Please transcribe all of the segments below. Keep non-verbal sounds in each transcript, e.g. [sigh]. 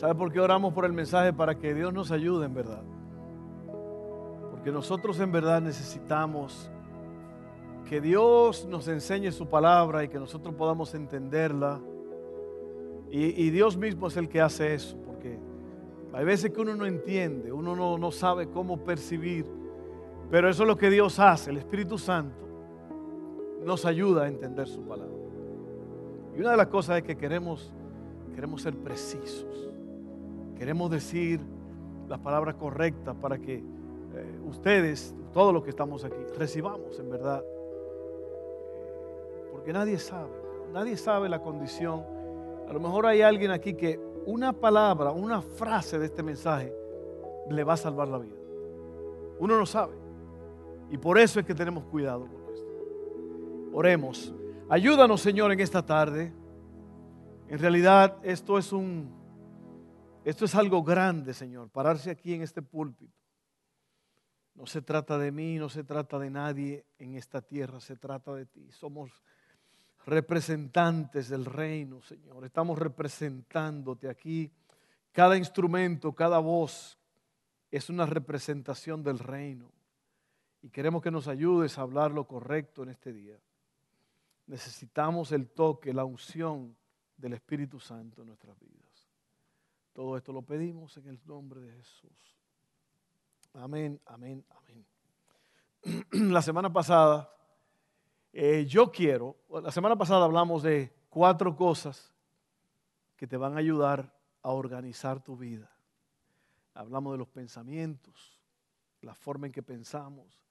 ¿Sabe por qué oramos por el mensaje? Para que Dios nos ayude en verdad. Porque nosotros en verdad necesitamos que Dios nos enseñe su palabra y que nosotros podamos entenderla. Y, Dios mismo es el que hace eso, porque hay veces que uno no entiende, uno no, no sabe cómo percibir, pero eso es lo que Dios hace, el Espíritu Santo nos ayuda a entender su palabra. Y una de las cosas es que queremos, queremos ser precisos. Queremos decir las palabras correctas para que eh, ustedes, todos los que estamos aquí, recibamos en verdad. Porque nadie sabe, nadie sabe la condición. A lo mejor hay alguien aquí que una palabra, una frase de este mensaje le va a salvar la vida. Uno no sabe. Y por eso es que tenemos cuidado con esto. Oremos. Ayúdanos, Señor, en esta tarde. En realidad, esto es un esto es algo grande, Señor, pararse aquí en este púlpito. No se trata de mí, no se trata de nadie en esta tierra, se trata de ti. Somos representantes del reino, Señor. Estamos representándote aquí. Cada instrumento, cada voz es una representación del reino. Y queremos que nos ayudes a hablar lo correcto en este día. Necesitamos el toque, la unción del Espíritu Santo en nuestras vidas. Todo esto lo pedimos en el nombre de Jesús. Amén, amén, amén. [clears throat] La semana pasada, eh, yo quiero, la semana pasada hablamos de cuatro cosas que te van a ayudar a organizar tu vida. Hablamos de los pensamientos, la forma en que pensamos.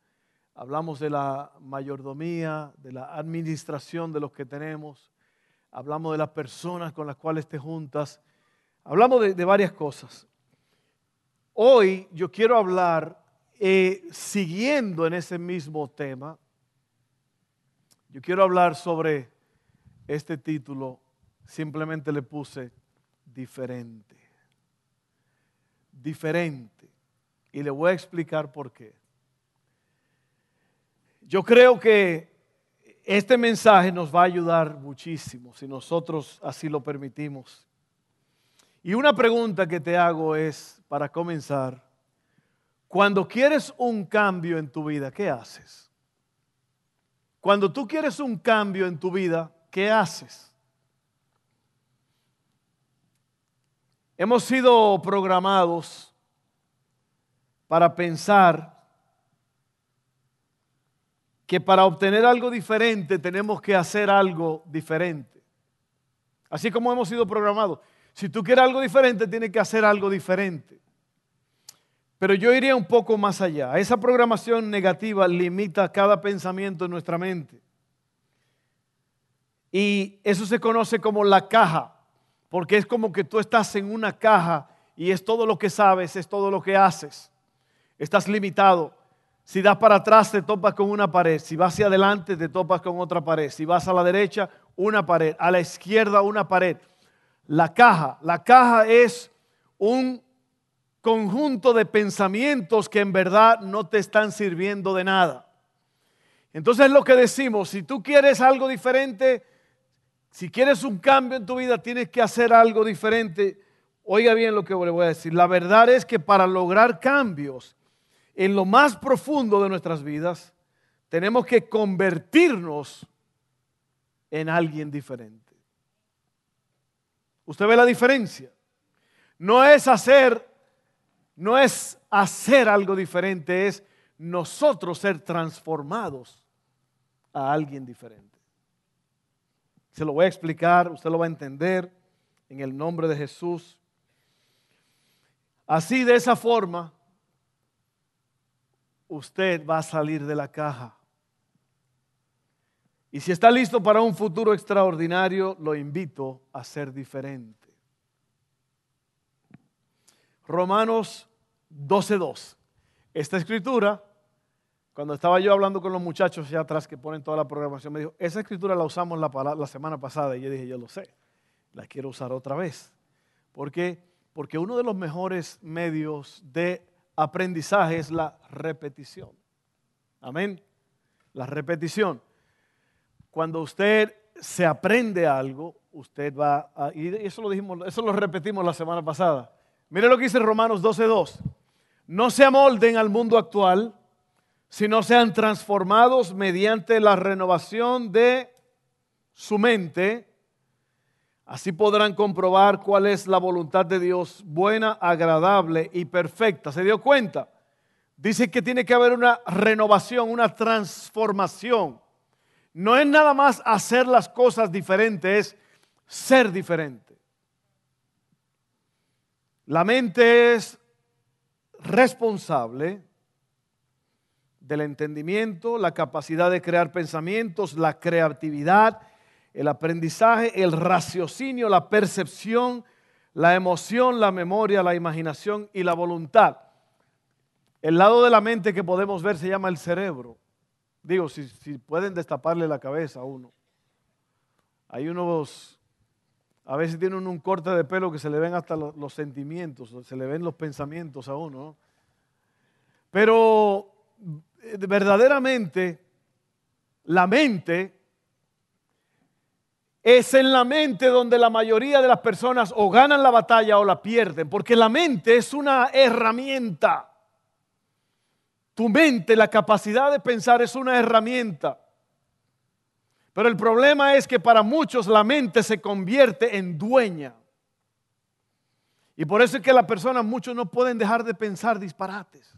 Hablamos de la mayordomía, de la administración de los que tenemos. Hablamos de las personas con las cuales te juntas Hablamos de, varias cosas. Hoy yo quiero hablar, eh, siguiendo en ese mismo tema, yo quiero hablar sobre este título, simplemente le puse diferente. Diferente. Y le voy a explicar por qué. Yo creo que este mensaje nos va a ayudar muchísimo si nosotros así lo permitimos. Y una pregunta que te hago es, para comenzar, cuando quieres un cambio en tu vida, ¿qué haces? Cuando tú quieres un cambio en tu vida, ¿qué haces? Hemos sido programados para pensar que para obtener algo diferente tenemos que hacer algo diferente. Así como hemos sido programados. Si tú quieres algo diferente, tienes que hacer algo diferente. Pero yo iría un poco más allá. Esa programación negativa limita cada pensamiento en nuestra mente. Y eso se conoce como la caja, porque es como que tú estás en una caja y es todo lo que sabes, es todo lo que haces. Estás limitado. Si das para atrás te topas con una pared, si vas hacia adelante te topas con otra pared, si vas a la derecha una pared, a la izquierda una pared la caja. La caja es un conjunto de pensamientos que en verdad no te están sirviendo de nada. Entonces lo que decimos, si tú quieres algo diferente, si quieres un cambio en tu vida, tienes que hacer algo diferente. Oiga bien lo que le voy a decir. La verdad es que para lograr cambios en lo más profundo de nuestras vidas, tenemos que convertirnos en alguien diferente. ¿Usted ve la diferencia? No es hacer, no es hacer algo diferente, es nosotros ser transformados a alguien diferente. Se lo voy a explicar, usted lo va a entender en el nombre de Jesús. Así, de esa forma, usted va a salir de la caja. Y si está listo para un futuro extraordinario, lo invito a ser diferente. Romanos 12.2. Esta escritura, cuando estaba yo hablando con los muchachos allá atrás que ponen toda la programación, me dijo, esa escritura la usamos la, semana pasada. Y yo dije, yo lo sé, la quiero usar otra vez. ¿Por qué? Porque uno de los mejores medios de aprendizaje es la repetición. Amén. La repetición. Cuando usted se aprende algo, usted va a, y eso lo dijimos, eso lo repetimos la semana pasada. Mire lo que dice Romanos 12:2. No se amolden al mundo actual, sino sean transformados mediante la renovación de su mente. Así podrán comprobar cuál es la voluntad de Dios, buena, agradable y perfecta. ¿Se dio cuenta? Dice que tiene que haber una renovación, una transformación. No es nada más hacer las cosas diferentes, es ser diferente. La mente es responsable del entendimiento, la capacidad de crear pensamientos, la creatividad, el aprendizaje, el raciocinio, la percepción, la emoción, la memoria, la imaginación y la voluntad. El lado de la mente que podemos ver se llama el cerebro. Digo, si, pueden destaparle la cabeza a uno. Hay unos, a veces tienen un corte de pelo que se le ven hasta los, sentimientos, se le ven los pensamientos a uno. Pero eh, verdaderamente la mente es en la mente donde la mayoría de las personas o ganan la batalla o la pierden, porque la mente es una herramienta. Tu mente, la capacidad de pensar es una herramienta. Pero el problema es que para muchos la mente se convierte en dueña. Y por eso es que las personas, muchos no pueden dejar de pensar disparates.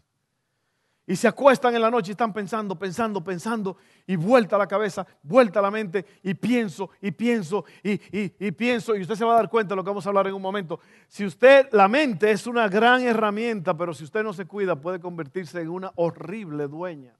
Y se acuestan en la noche y están pensando, pensando, pensando, y vuelta la cabeza, vuelta la mente, y pienso, y pienso, y, y, pienso, y usted se va a dar cuenta de lo que vamos a hablar en un momento. Si usted, la mente es una gran herramienta, pero si usted no se cuida, puede convertirse en una horrible dueña.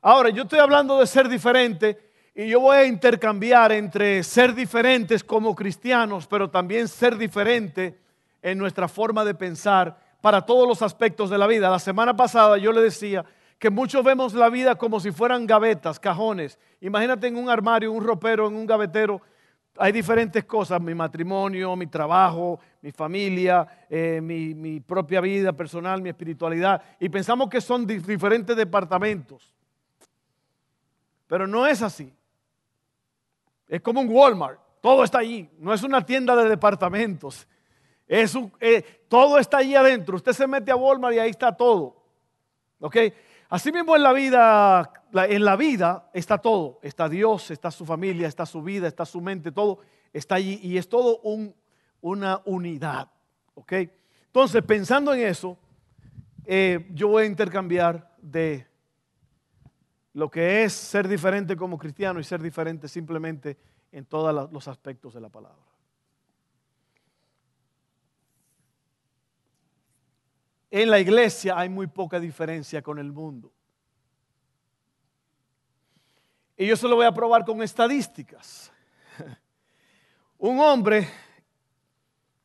Ahora, yo estoy hablando de ser diferente y yo voy a intercambiar entre ser diferentes como cristianos, pero también ser diferente en nuestra forma de pensar para todos los aspectos de la vida. La semana pasada yo le decía que muchos vemos la vida como si fueran gavetas, cajones. Imagínate en un armario, un ropero, en un gavetero. Hay diferentes cosas, mi matrimonio, mi trabajo, mi familia, eh, mi, mi, propia vida personal, mi espiritualidad. Y pensamos que son diferentes departamentos. Pero no es así. Es como un Walmart. Todo está allí. No es una tienda de departamentos. Eh, todo está allí adentro. Usted se mete a Walmart y ahí está todo. ¿Ok? Así mismo en la vida, en la vida está todo. Está Dios, está su familia, está su vida, está su mente, todo está allí y es todo una unidad. ¿Ok? Entonces, pensando en eso, eh, yo voy a intercambiar de lo que es ser diferente como cristiano y ser diferente simplemente en todos los aspectos de la palabra. En la iglesia hay muy poca diferencia con el mundo. Y yo se lo voy a probar con estadísticas. [laughs] Un hombre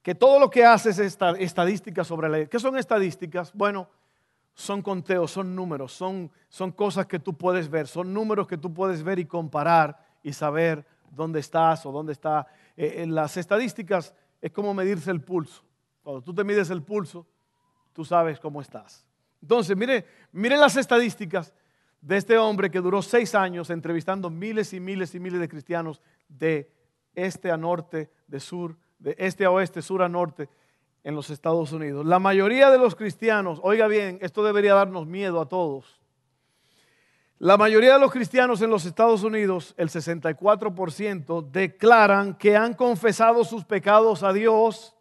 que todo lo que hace es estadísticas sobre la... ¿Qué son estadísticas? Bueno, son conteos, son números, son, son cosas que tú puedes ver, son números que tú puedes ver y comparar y saber dónde estás o dónde está. en eh, las estadísticas es como medirse el pulso. Cuando tú te mides el pulso, tú sabes cómo estás. Entonces, mire, mire las estadísticas de este hombre que duró seis años entrevistando miles y miles y miles de cristianos de este a norte, de sur, de este a oeste, sur a norte en los Estados Unidos. La mayoría de los cristianos, oiga bien, esto debería darnos miedo a todos. La mayoría de los cristianos en los Estados Unidos, el 64%, declaran que han confesado sus pecados a Dios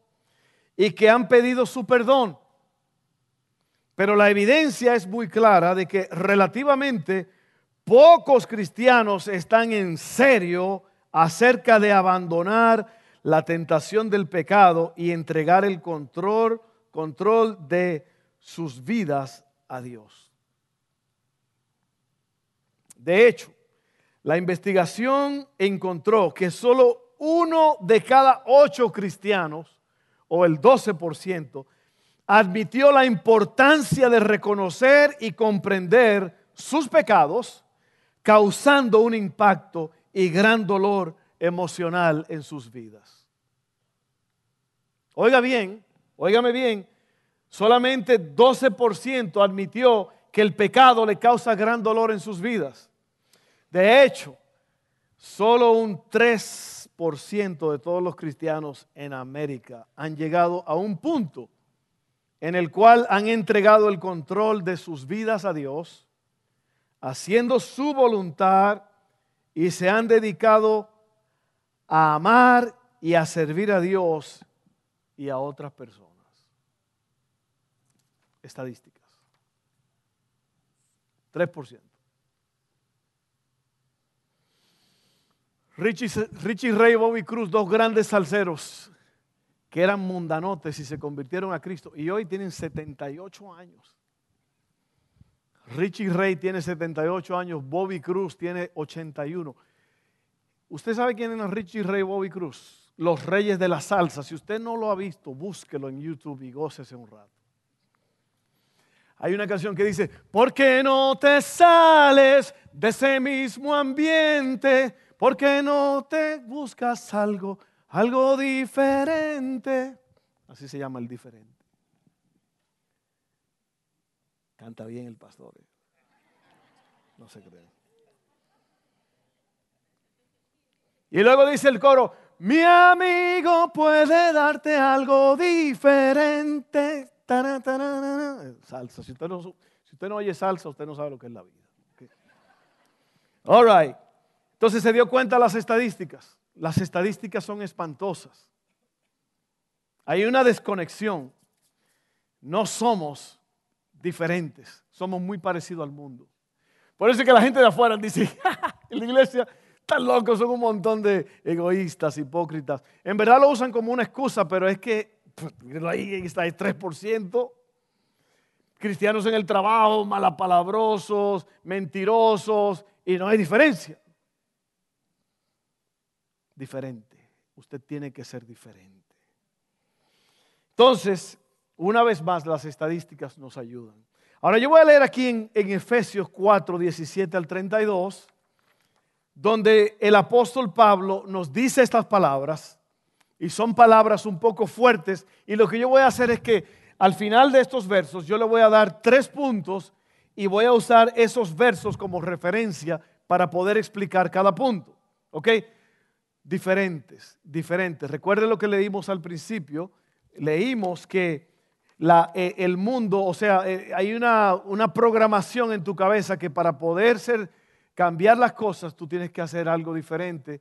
y que han pedido su perdón. Pero la evidencia es muy clara de que relativamente pocos cristianos están en serio acerca de abandonar la tentación del pecado y entregar el control, control de sus vidas a Dios. De hecho, la investigación encontró que solo uno de cada ocho cristianos, o el 12%, admitió la importancia de reconocer y comprender sus pecados, causando un impacto y gran dolor emocional en sus vidas. Oiga bien, óigame bien, solamente 12% admitió que el pecado le causa gran dolor en sus vidas. De hecho, solo un 3% de todos los cristianos en América han llegado a un punto en el cual han entregado el control de sus vidas a Dios, haciendo su voluntad y se han dedicado a amar y a servir a Dios y a otras personas. Estadísticas. 3%. Richie, Richie Ray y Bobby Cruz, dos grandes salseros que eran mundanotes y se convirtieron a Cristo y hoy tienen 78 años. Richie Ray tiene 78 años, Bobby Cruz tiene 81. ¿Usted sabe quién es Richie Ray Bobby Cruz? Los reyes de la salsa. Si usted no lo ha visto, búsquelo en YouTube y gócese un rato. Hay una canción que dice, ¿por qué no te sales de ese mismo ambiente? ¿Por qué no te buscas algo, algo diferente? Así se llama el diferente. Canta bien el pastor. ¿eh? No se cree. Y luego dice el coro, mi amigo puede darte algo diferente. Salsa. Si usted, no, si usted no oye salsa, usted no sabe lo que es la vida. All right. Entonces se dio cuenta las estadísticas. Las estadísticas son espantosas. Hay una desconexión. No somos diferentes. Somos muy parecidos al mundo. Por eso es que la gente de afuera dice, [laughs] en la iglesia están locos, son un montón de egoístas, hipócritas. En verdad lo usan como una excusa, pero es que pues, ahí está el 3%. Cristianos en el trabajo, malapalabrosos, mentirosos, y no hay diferencia diferente. Usted tiene que ser diferente. Entonces, una vez más, las estadísticas nos ayudan. Ahora yo voy a leer aquí en, Efesios 4, 17 al 32, donde el apóstol Pablo nos dice estas palabras, y son palabras un poco fuertes, y lo que yo voy a hacer es que al final de estos versos yo le voy a dar tres puntos y voy a usar esos versos como referencia para poder explicar cada punto. ¿Ok? Diferentes, diferentes. Recuerde lo que leímos al principio. Leímos que eh, el mundo, o sea, eh, hay una, una, programación en tu cabeza que para poder ser, cambiar las cosas, tú tienes que hacer algo diferente,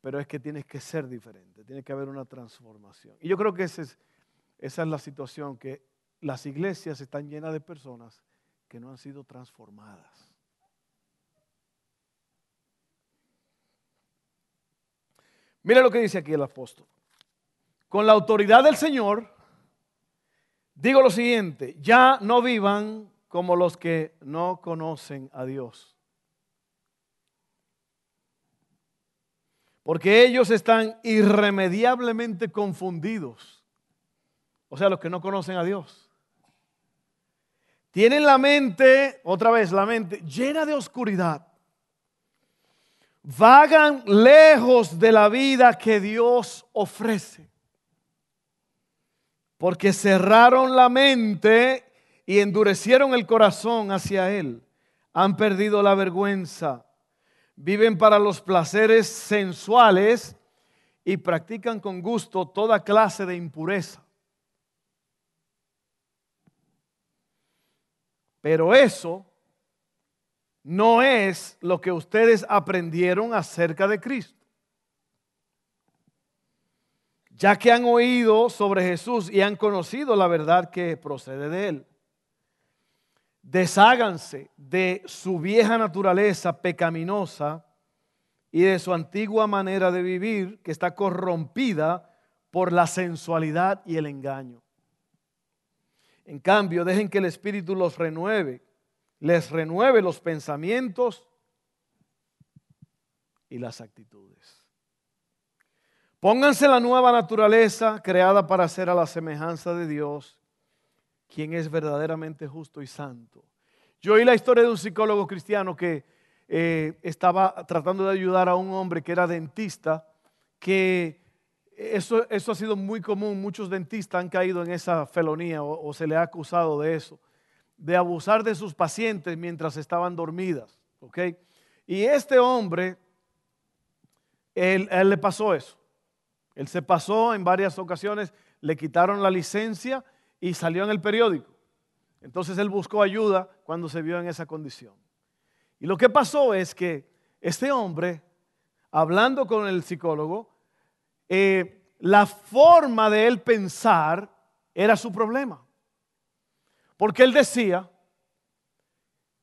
pero es que tienes que ser diferente, tiene que haber una transformación. Y yo creo que es, esa es la situación, que las iglesias están llenas de personas que no han sido transformadas. Mira lo que dice aquí el apóstol. Con la autoridad del Señor, digo lo siguiente, ya no vivan como los que no conocen a Dios. Porque ellos están irremediablemente confundidos. O sea, los que no conocen a Dios. Tienen la mente, otra vez, la mente llena de oscuridad vagan lejos de la vida que Dios ofrece. Porque cerraron la mente y endurecieron el corazón hacia Él. Han perdido la vergüenza. Viven para los placeres sensuales y practican con gusto toda clase de impureza. Pero eso no es lo que ustedes aprendieron acerca de Cristo. Ya que han oído sobre Jesús y han conocido la verdad que procede de Él. Desháganse de su vieja naturaleza pecaminosa y de su antigua manera de vivir que está corrompida por la sensualidad y el engaño. En cambio, dejen que el Espíritu los renueve les renueve los pensamientos y las actitudes. Pónganse la nueva naturaleza creada para ser a la semejanza de Dios, quien es verdaderamente justo y santo. Yo oí la historia de un psicólogo cristiano que eh, estaba tratando de ayudar a un hombre que era dentista, que eso, eso, ha sido muy común, muchos dentistas han caído en esa felonía o, se le ha acusado de eso, de abusar de sus pacientes mientras estaban dormidas. ¿okay? Y este hombre, él, él le pasó eso. Él se pasó en varias ocasiones, le quitaron la licencia y salió en el periódico. Entonces él buscó ayuda cuando se vio en esa condición. Y lo que pasó es que este hombre, hablando con el psicólogo, eh, la forma de él pensar era su problema. Porque él decía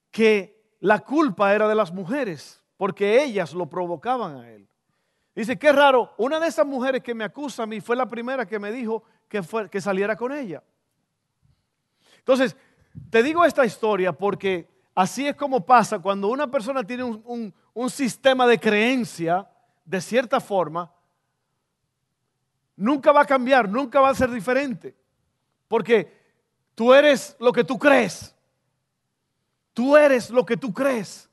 que la culpa era de las mujeres, porque ellas lo provocaban a él. Dice, qué raro, una de esas mujeres que me acusa a mí fue la primera que me dijo que, fue, que saliera con ella. Entonces, te digo esta historia porque así es como pasa cuando una persona tiene un, sistema de creencia de cierta forma, nunca va a cambiar, nunca va a ser diferente. Porque tú eres lo que tú crees. Tú eres lo que tú crees.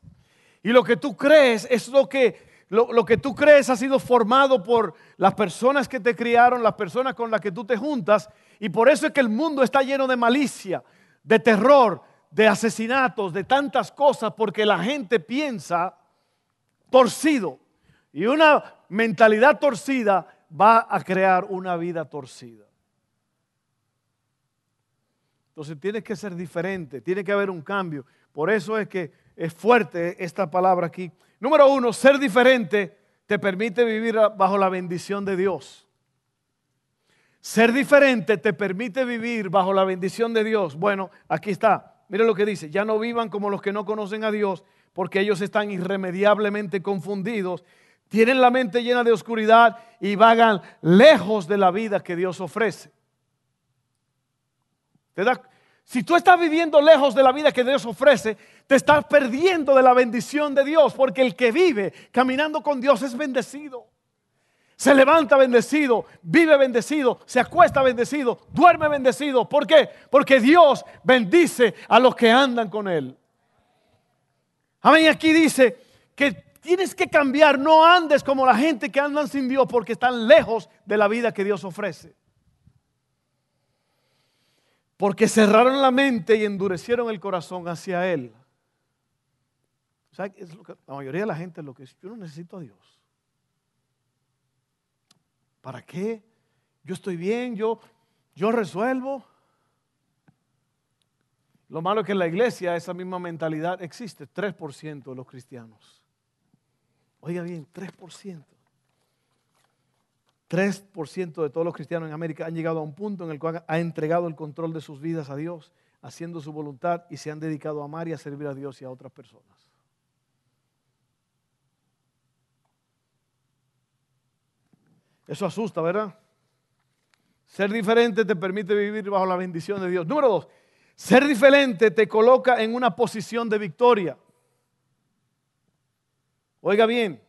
Y lo que tú crees es lo que, lo, lo, que tú crees ha sido formado por las personas que te criaron, las personas con las que tú te juntas. Y por eso es que el mundo está lleno de malicia, de terror, de asesinatos, de tantas cosas, porque la gente piensa torcido. Y una mentalidad torcida va a crear una vida torcida. Entonces tiene que ser diferente, tiene que haber un cambio. Por eso es que es fuerte esta palabra aquí. Número uno, ser diferente te permite vivir bajo la bendición de Dios. Ser diferente te permite vivir bajo la bendición de Dios. Bueno, aquí está. Mire lo que dice. Ya no vivan como los que no conocen a Dios, porque ellos están irremediablemente confundidos. Tienen la mente llena de oscuridad y vagan lejos de la vida que Dios ofrece. Si tú estás viviendo lejos de la vida que Dios ofrece, te estás perdiendo de la bendición de Dios, porque el que vive caminando con Dios es bendecido se levanta bendecido, vive bendecido, se acuesta bendecido, duerme bendecido. ¿Por qué? Porque Dios bendice a los que andan con Él. Amén. Aquí dice que tienes que cambiar, no andes como la gente que andan sin Dios porque están lejos de la vida que Dios ofrece. Porque cerraron la mente y endurecieron el corazón hacia Él. la mayoría de la gente es lo que es, yo no necesito a Dios. ¿Para qué? Yo estoy bien, yo, yo resuelvo. Lo malo es que en la iglesia esa misma mentalidad existe, 3% de los cristianos. Oiga bien, 3%. 3% de todos los cristianos en América han llegado a un punto en el cual han entregado el control de sus vidas a Dios, haciendo su voluntad y se han dedicado a amar y a servir a Dios y a otras personas. Eso asusta, ¿verdad? Ser diferente te permite vivir bajo la bendición de Dios. Número dos, ser diferente te coloca en una posición de victoria. Oiga bien.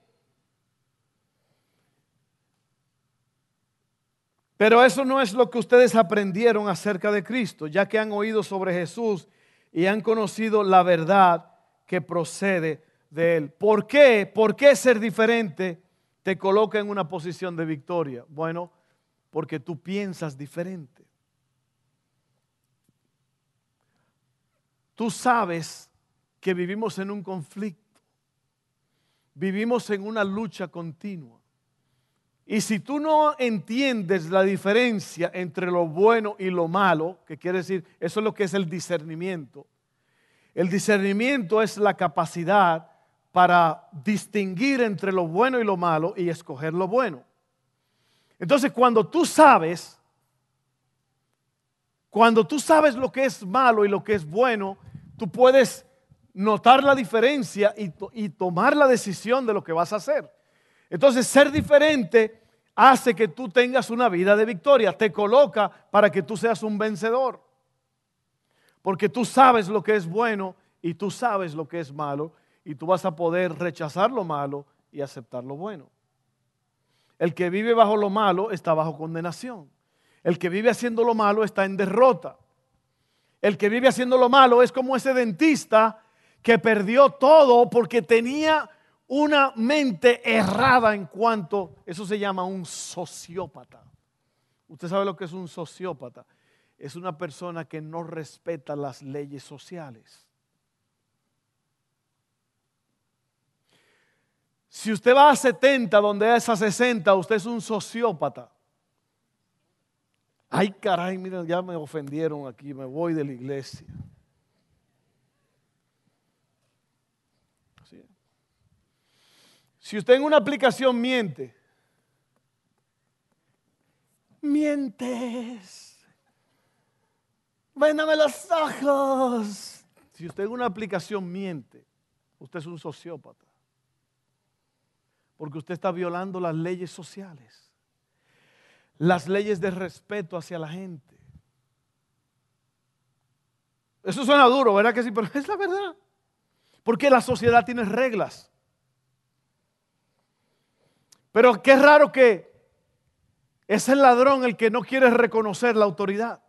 Pero eso no es lo que ustedes aprendieron acerca de Cristo, ya que han oído sobre Jesús y han conocido la verdad que procede de Él. ¿Por qué? ¿Por qué ser diferente? te coloca en una posición de victoria? Bueno, porque tú piensas diferente. Tú sabes que vivimos en un conflicto, vivimos en una lucha continua. Y si tú no entiendes la diferencia entre lo bueno y lo malo, que quiere decir, eso es lo que es el discernimiento. El discernimiento es la capacidad para distinguir entre lo bueno y lo malo y escoger lo bueno. Entonces, cuando tú sabes, cuando tú sabes lo que es malo y lo que es bueno, tú puedes notar la diferencia y, tomar la decisión de lo que vas a hacer. Entonces, ser diferente hace que tú tengas una vida de victoria, te coloca para que tú seas un vencedor. Porque tú sabes lo que es bueno y tú sabes lo que es malo y tú vas a poder rechazar lo malo y aceptar lo bueno. El que vive bajo lo malo está bajo condenación. El que vive haciendo lo malo está en derrota. El que vive haciendo lo malo es como ese dentista que perdió todo porque tenía una mente errada en cuanto, eso se llama un sociópata. Usted sabe lo que es un sociópata. Es una persona que no respeta las leyes sociales. Si usted va a 70 donde es a 60, usted es un sociópata. Ay, caray, miren, ya me ofendieron aquí, me voy de la iglesia. Si usted en una aplicación miente, mientes. Véndame los ojos. Si usted en una aplicación miente, usted es un sociópata. Porque usted está violando las leyes sociales, las leyes de respeto hacia la gente. Eso suena duro, ¿verdad que sí? Pero [laughs] es la verdad. Porque la sociedad tiene reglas. Pero qué raro que es el ladrón el que no quiere reconocer la autoridad.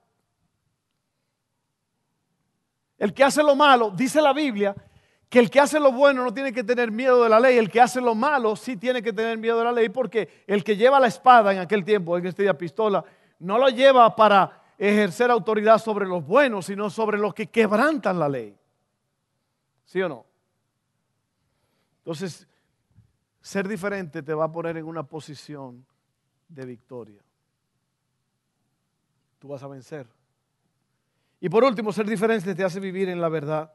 El que hace lo malo, dice la Biblia, que el que hace lo bueno no tiene que tener miedo de la ley, el que hace lo malo sí tiene que tener miedo de la ley, porque el que lleva la espada en aquel tiempo, en este día pistola, no lo lleva para ejercer autoridad sobre los buenos, sino sobre los que quebrantan la ley. ¿Sí o no? Entonces, ser diferente te va a poner en una posición de victoria. Tú vas a vencer. Y por último, ser diferente te hace vivir en la verdad.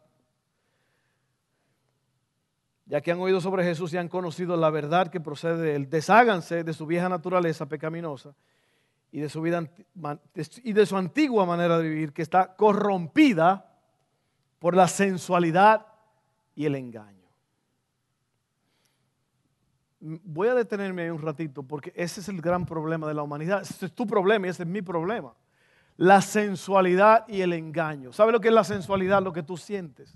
Ya que han oído sobre Jesús y han conocido la verdad que procede de él, desháganse de su vieja naturaleza pecaminosa y de su, vida, y de su antigua manera de vivir que está corrompida por la sensualidad y el engaño voy a detenerme ahí un ratito porque ese es el gran problema de la humanidad. Ese es tu problema y ese es mi problema. La sensualidad y el engaño. ¿Sabe lo que es la sensualidad? Lo que tú sientes.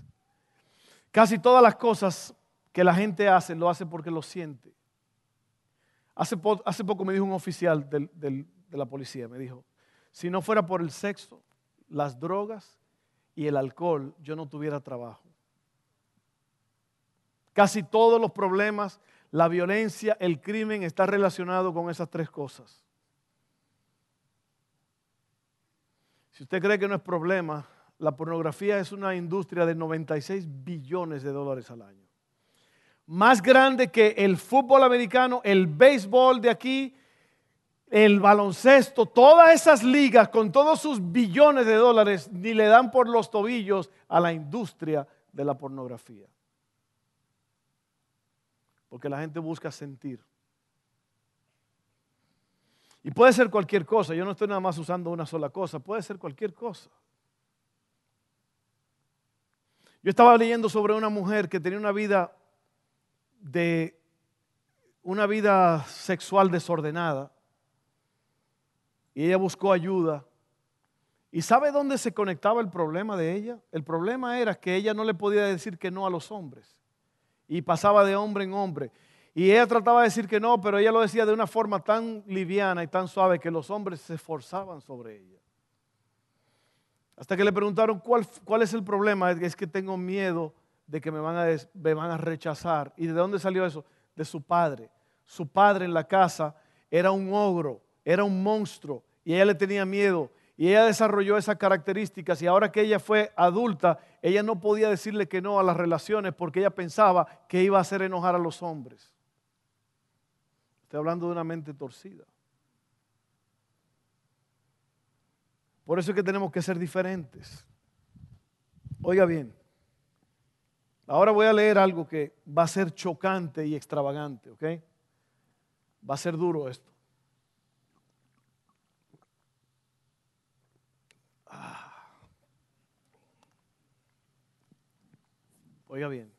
Casi todas las cosas que la gente hace lo hace porque lo siente. Hace, hace poco me dijo un oficial de la policía, me dijo, si no fuera por el sexo, las drogas y el alcohol, yo no tuviera trabajo. Casi todos los problemas la violencia, el crimen está relacionado con esas tres cosas. Si usted cree que no es problema, la pornografía es una industria de 96 billones de dólares al año. Más grande que el fútbol americano, el béisbol de aquí, el baloncesto, todas esas ligas con todos sus billones de dólares ni le dan por los tobillos a la industria de la pornografía. Porque la gente busca sentir. Y puede ser cualquier cosa. Yo no estoy nada más usando una sola cosa. Puede ser cualquier cosa. Yo estaba leyendo sobre una mujer que tenía una vida de una vida sexual desordenada y ella buscó ayuda. ¿Y sabe dónde se conectaba el problema de ella? El problema era que ella no le podía decir que no a los hombres y pasaba de hombre en hombre. Y ella trataba de decir que no, pero ella lo decía de una forma tan liviana y tan suave que los hombres se esforzaban sobre ella. Hasta que le preguntaron cuál, cuál es el problema, es que tengo miedo de que me van, a, me van a rechazar. ¿Y de dónde salió eso? De su padre. Su padre en la casa era un ogro, era un monstruo, y ella le tenía miedo. Y ella desarrolló esas características y ahora que ella fue adulta, ella no podía decirle que no a las relaciones porque ella pensaba que iba a hacer enojar a los hombres. Estoy hablando de una mente torcida. Por eso es que tenemos que ser diferentes. Oiga bien, ahora voy a leer algo que va a ser chocante y extravagante, ¿ok? Va a ser duro esto. Oiga bien,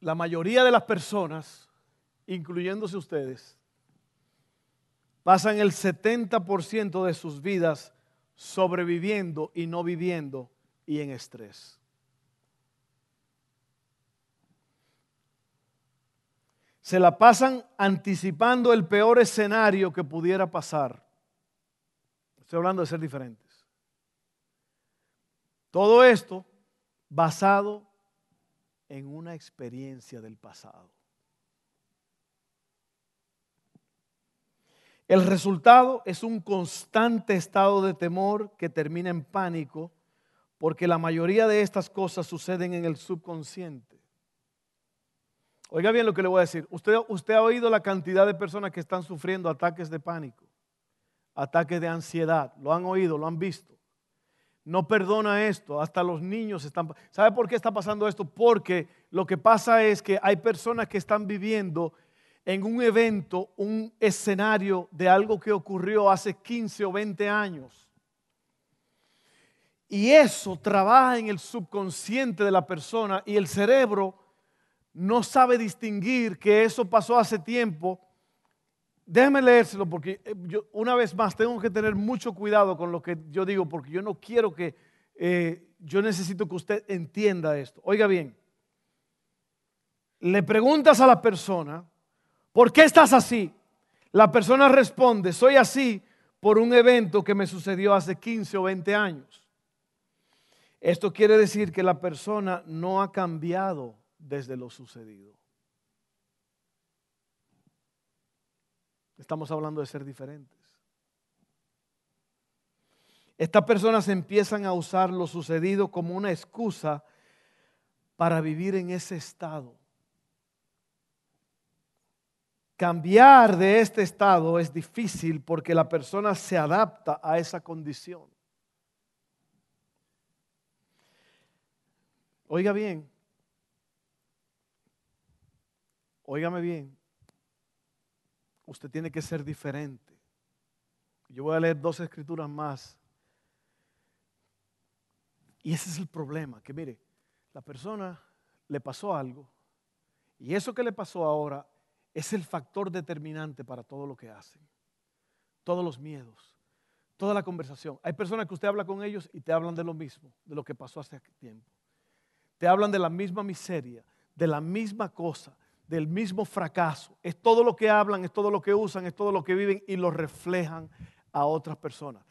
la mayoría de las personas, incluyéndose ustedes, pasan el 70% de sus vidas sobreviviendo y no viviendo y en estrés. se la pasan anticipando el peor escenario que pudiera pasar. Estoy hablando de ser diferentes. Todo esto basado en una experiencia del pasado. El resultado es un constante estado de temor que termina en pánico porque la mayoría de estas cosas suceden en el subconsciente. Oiga bien lo que le voy a decir. Usted, usted ha oído la cantidad de personas que están sufriendo ataques de pánico, ataques de ansiedad. Lo han oído, lo han visto. No perdona esto. Hasta los niños están... ¿Sabe por qué está pasando esto? Porque lo que pasa es que hay personas que están viviendo en un evento, un escenario de algo que ocurrió hace 15 o 20 años. Y eso trabaja en el subconsciente de la persona y el cerebro no sabe distinguir que eso pasó hace tiempo. Déjeme leérselo porque eh, yo, una vez más tengo que tener mucho cuidado con lo que yo digo porque yo no quiero que, eh, yo necesito que usted entienda esto. Oiga bien, le preguntas a la persona, ¿por qué estás así? La persona responde, soy así por un evento que me sucedió hace 15 o 20 años. Esto quiere decir que la persona no ha cambiado desde lo sucedido. Estamos hablando de ser diferentes. Estas personas empiezan a usar lo sucedido como una excusa para vivir en ese estado. Cambiar de este estado es difícil porque la persona se adapta a esa condición. Oiga bien, óigame bien, usted tiene que ser diferente. Yo voy a leer dos escrituras más. Y ese es el problema, que mire, la persona le pasó algo y eso que le pasó ahora es el factor determinante para todo lo que hacen. Todos los miedos, toda la conversación. Hay personas que usted habla con ellos y te hablan de lo mismo, de lo que pasó hace tiempo. Te hablan de la misma miseria, de la misma cosa, del mismo fracaso. Es todo lo que hablan, es todo lo que usan, es todo lo que viven y lo reflejan a otras personas.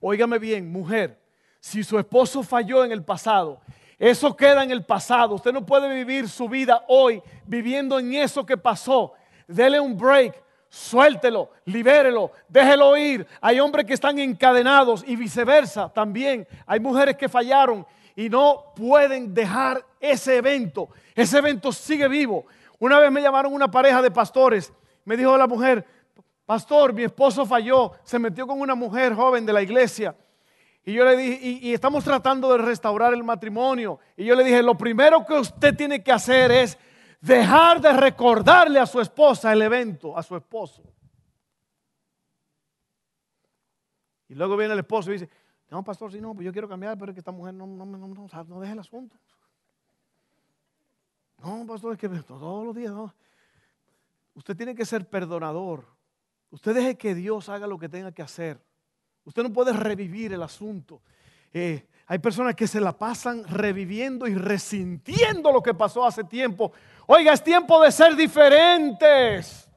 Óigame bien, mujer, si su esposo falló en el pasado, eso queda en el pasado. Usted no puede vivir su vida hoy viviendo en eso que pasó. Dele un break, suéltelo, libérelo, déjelo ir. Hay hombres que están encadenados y viceversa también. Hay mujeres que fallaron y no pueden dejar ese evento. Ese evento sigue vivo. Una vez me llamaron una pareja de pastores. Me dijo la mujer, pastor, mi esposo falló, se metió con una mujer joven de la iglesia. Y yo le dije, y, estamos tratando de restaurar el matrimonio. Y yo le dije, lo primero que usted tiene que hacer es dejar de recordarle a su esposa el evento, a su esposo. Y luego viene el esposo y dice, no, pastor, si no, pues yo quiero cambiar, pero es que esta mujer no, no, no, no, no deja el asunto. No, pastor, es que todos los días. Usted tiene que ser perdonador. Usted deje que Dios haga lo que tenga que hacer. Usted no puede revivir el asunto. Eh, hay personas que se la pasan reviviendo y resintiendo lo que pasó hace tiempo. Oiga, es tiempo de ser diferentes.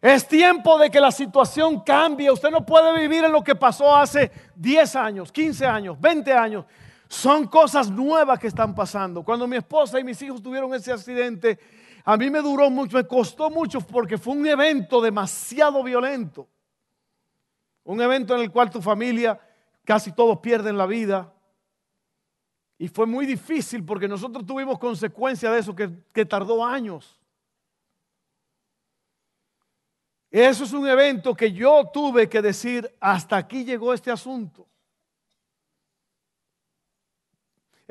Es tiempo de que la situación cambie. Usted no puede vivir en lo que pasó hace 10 años, 15 años, 20 años. Son cosas nuevas que están pasando. Cuando mi esposa y mis hijos tuvieron ese accidente, a mí me duró mucho, me costó mucho porque fue un evento demasiado violento. Un evento en el cual tu familia, casi todos pierden la vida. Y fue muy difícil porque nosotros tuvimos consecuencia de eso que, que tardó años. Eso es un evento que yo tuve que decir, hasta aquí llegó este asunto.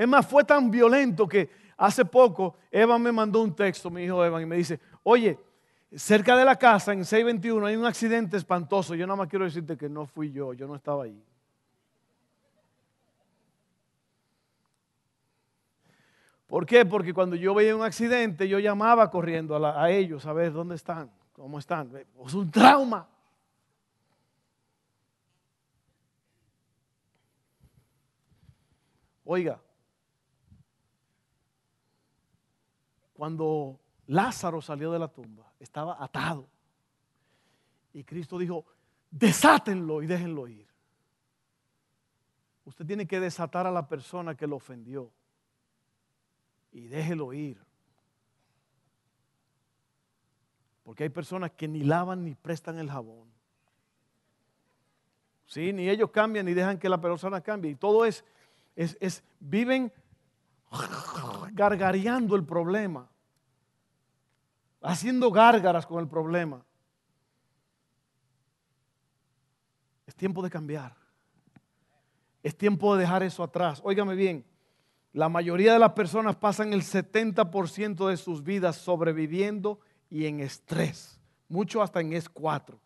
Es más, fue tan violento que hace poco Evan me mandó un texto, mi hijo Evan, y me dice, oye, cerca de la casa, en 621, hay un accidente espantoso. Yo nada más quiero decirte que no fui yo, yo no estaba ahí. ¿Por qué? Porque cuando yo veía un accidente, yo llamaba corriendo a, a ellos a ver dónde están, cómo están. Es un trauma. Oiga, cuando Lázaro salió de la tumba, estaba atado. Y Cristo dijo, desátenlo y déjenlo ir. Usted tiene que desatar a la persona que lo ofendió y déjelo ir. Porque hay personas que ni lavan ni prestan el jabón. Sí, ni ellos cambian ni dejan que la persona cambie. Y todo es, es, es viven gargareando el problema, haciendo gárgaras con el problema. Es tiempo de cambiar. Es tiempo de dejar eso atrás. Óigame bien, la mayoría de las personas pasan el 70% de sus vidas sobreviviendo y en estrés, mucho hasta en S4.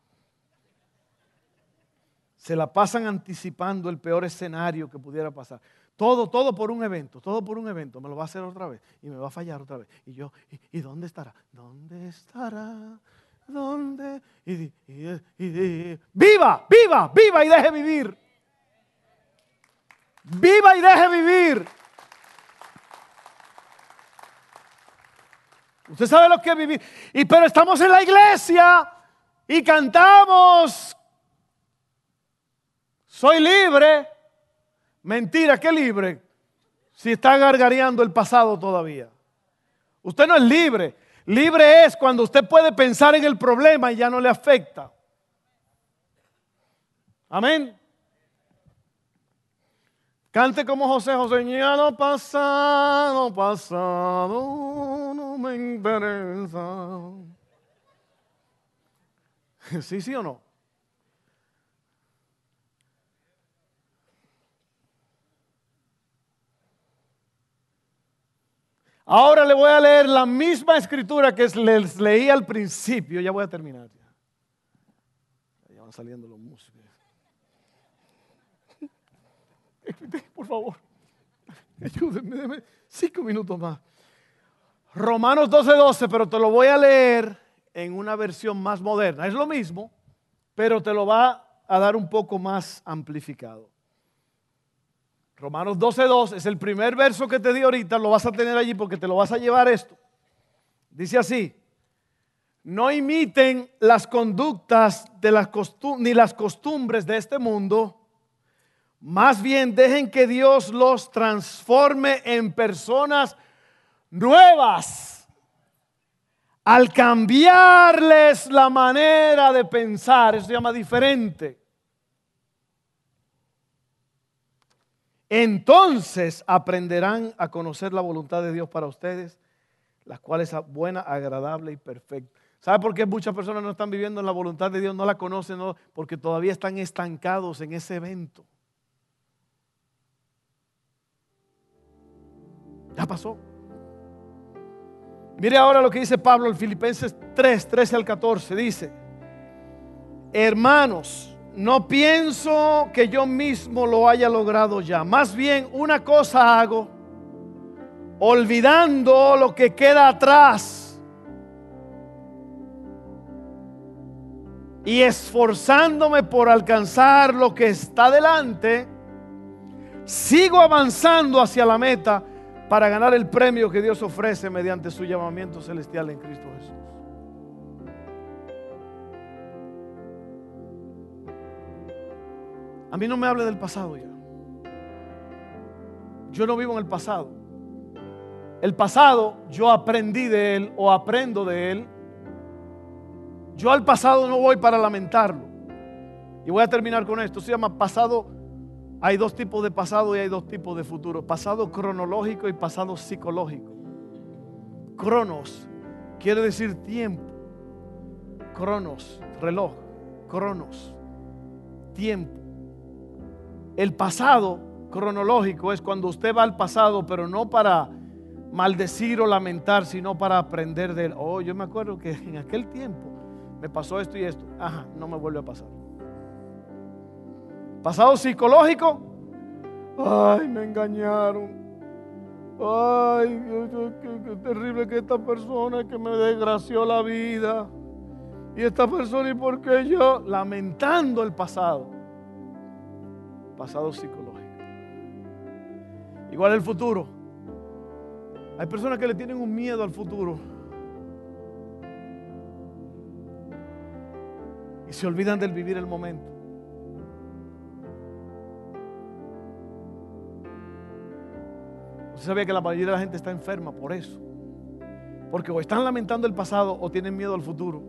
Se la pasan anticipando el peor escenario que pudiera pasar. Todo, todo por un evento, todo por un evento. Me lo va a hacer otra vez y me va a fallar otra vez. Y yo, ¿y, dónde estará? ¿Dónde estará? ¿Dónde? Y, viva, viva, viva y deje vivir. Viva y deje vivir. Usted sabe lo que es vivir. Y pero estamos en la iglesia y cantamos. Soy libre. Mentira, ¿qué libre? Si está gargareando el pasado todavía. Usted no es libre. Libre es cuando usted puede pensar en el problema y ya no le afecta. Amén. Cante como José José, ya no pasado, pasado, no me interesa. [laughs] ¿Sí, sí o no? Ahora le voy a leer la misma escritura que les leí al principio. Ya voy a terminar. Ya, van saliendo los músicos. Por favor, ayúdenme, denme cinco minutos más. Romanos 12, 12, pero te lo voy a leer en una versión más moderna. Es lo mismo, pero te lo va a dar un poco más amplificado. Romanos 12, 2 es el primer verso que te di ahorita, lo vas a tener allí porque te lo vas a llevar esto. Dice así, no imiten las conductas de las ni las costumbres de este mundo, más bien dejen que Dios los transforme en personas nuevas. Al cambiarles la manera de pensar, eso se llama diferente. Entonces aprenderán a conocer la voluntad de Dios para ustedes, la cual es buena, agradable y perfecta. ¿Sabe por qué muchas personas no están viviendo en la voluntad de Dios? No la conocen, no, porque todavía están estancados en ese evento. Ya pasó. Mire ahora lo que dice Pablo en Filipenses 3, 13 al 14. Dice, hermanos, no pienso que yo mismo lo haya logrado ya. Más bien una cosa hago, olvidando lo que queda atrás y esforzándome por alcanzar lo que está delante, sigo avanzando hacia la meta para ganar el premio que Dios ofrece mediante su llamamiento celestial en Cristo Jesús. A mí no me hable del pasado ya. Yo no vivo en el pasado. El pasado yo aprendí de él o aprendo de él. Yo al pasado no voy para lamentarlo. Y voy a terminar con esto. Se llama pasado hay dos tipos de pasado y hay dos tipos de futuro. Pasado cronológico y pasado psicológico. Cronos quiere decir tiempo. Cronos, reloj. Cronos, tiempo. El pasado cronológico es cuando usted va al pasado, pero no para maldecir o lamentar, sino para aprender de él. Oh, yo me acuerdo que en aquel tiempo me pasó esto y esto. Ajá, no me vuelve a pasar. Pasado psicológico. Ay, me engañaron. Ay, qué, terrible que esta persona que me desgració la vida. Y esta persona, ¿y por qué yo? Lamentando el pasado pasado psicológico. Igual el futuro. Hay personas que le tienen un miedo al futuro. Y se olvidan del vivir el momento. Usted sabía que la mayoría de la gente está enferma por eso. Porque o están lamentando el pasado o tienen miedo al futuro.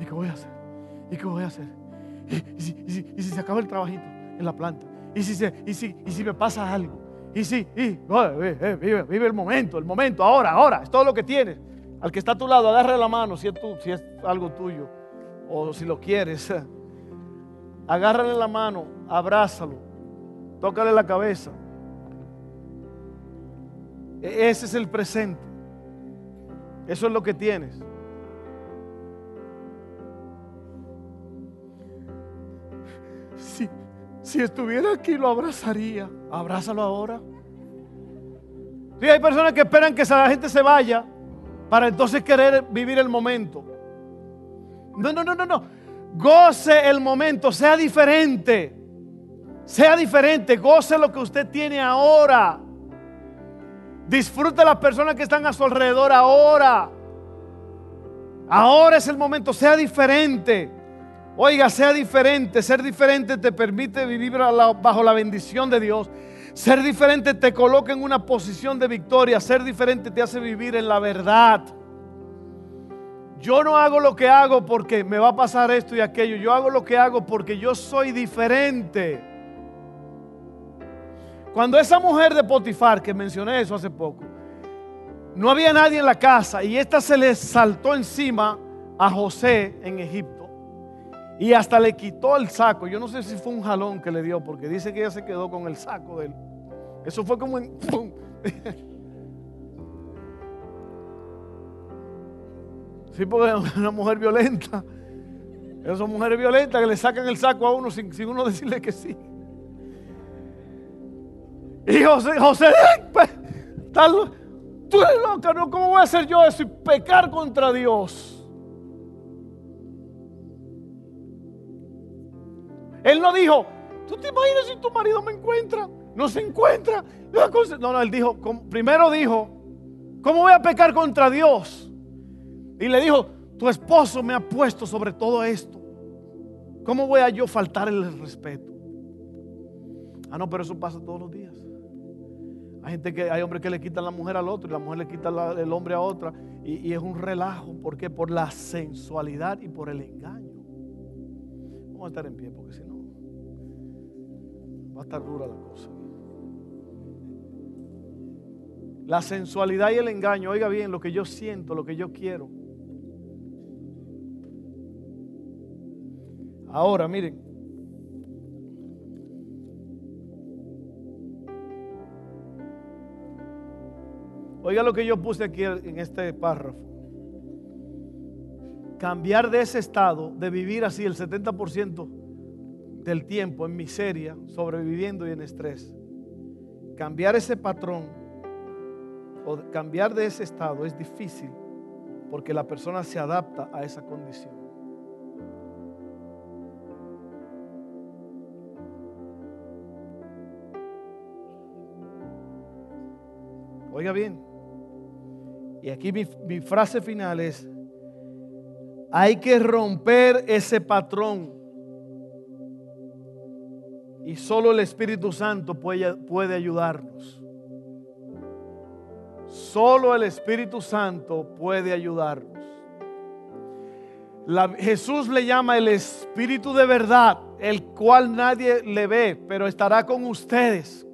¿Y qué voy a hacer? ¿Y qué voy a hacer? ¿Y, si, ¿Y, si, se acaba el trabajito? En la planta? ¿Y si, se, y si, y si me pasa algo? ¿Y si? Y, vive, vive, el momento, el momento, ahora, ahora, es todo lo que tienes. Al que está a tu lado, agarre la mano si es, tú, si es algo tuyo o si lo quieres. [laughs] Agárrale la mano, abrázalo, tócale la cabeza. E, ese es el presente. Eso es lo que tienes. Si estuviera aquí lo abrazaría. Abrázalo ahora. Si hay personas que esperan que la gente se vaya para entonces querer vivir el momento. No, no, no, no, no. Goce el momento, sea diferente. Sea diferente, goce lo que usted tiene ahora. Disfrute las personas que están a su alrededor ahora. Ahora es el momento, sea diferente. Oiga, sea diferente. Ser diferente te permite vivir bajo la bendición de Dios. Ser diferente te coloca en una posición de victoria. Ser diferente te hace vivir en la verdad. Yo no hago lo que hago porque me va a pasar esto y aquello. Yo hago lo que hago porque yo soy diferente. Cuando esa mujer de Potifar, que mencioné eso hace poco, no había nadie en la casa y esta se le saltó encima a José en Egipto. Y hasta le quitó el saco. Yo no sé si fue un jalón que le dio, porque dice que ella se quedó con el saco de él. Eso fue como en... [laughs] Sí, porque es una mujer violenta. Esas son mujeres violentas que le sacan el saco a uno sin, uno decirle que sí. Y José, José, pues, tal, tú eres loca, ¿no? ¿Cómo voy a hacer yo eso y pecar contra Dios? Él no dijo, ¿tú te imaginas si tu marido me encuentra? No se encuentra. No, no, él dijo, primero dijo, ¿cómo voy a pecar contra Dios? Y le dijo, tu esposo me ha puesto sobre todo esto. ¿Cómo voy a yo faltar el respeto? Ah, no, pero eso pasa todos los días. Hay gente que, hay hombres que le quitan la mujer al otro y la mujer le quita el hombre a otra. Y, y es un relajo. ¿Por qué? Por la sensualidad y por el engaño. Vamos a estar en pie porque si. Va a estar dura la cosa. La sensualidad y el engaño, oiga bien, lo que yo siento, lo que yo quiero. Ahora, miren. Oiga lo que yo puse aquí en este párrafo. Cambiar de ese estado, de vivir así el 70% del tiempo en miseria, sobreviviendo y en estrés. Cambiar ese patrón o cambiar de ese estado es difícil porque la persona se adapta a esa condición. Oiga bien, y aquí mi, mi frase final es, hay que romper ese patrón y solo el Espíritu Santo puede, puede ayudarnos. Solo el Espíritu Santo puede ayudarnos. Jesús le llama el Espíritu de verdad, el cual nadie le ve, pero estará con ustedes.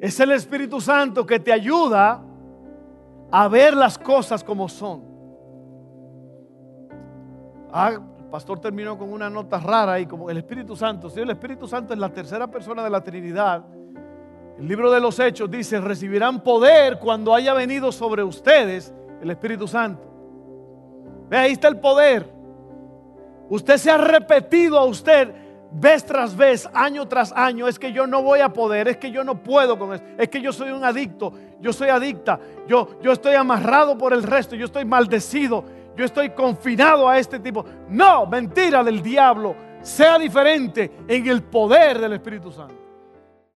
Es el Espíritu Santo que te ayuda a ver las cosas como son. Ah, pastor terminó con una nota rara y como el Espíritu Santo. Si el Espíritu Santo es la tercera persona de la Trinidad, el libro de los Hechos dice, recibirán poder cuando haya venido sobre ustedes el Espíritu Santo. Ve, ahí está el poder. Usted se ha repetido a usted vez tras vez, año tras año, es que yo no voy a poder, es que yo no puedo con eso, es que yo soy un adicto, yo soy adicta, yo, yo estoy amarrado por el resto, yo estoy maldecido, yo estoy confinado a este tipo. No, mentira del diablo. Sea diferente en el poder del Espíritu Santo.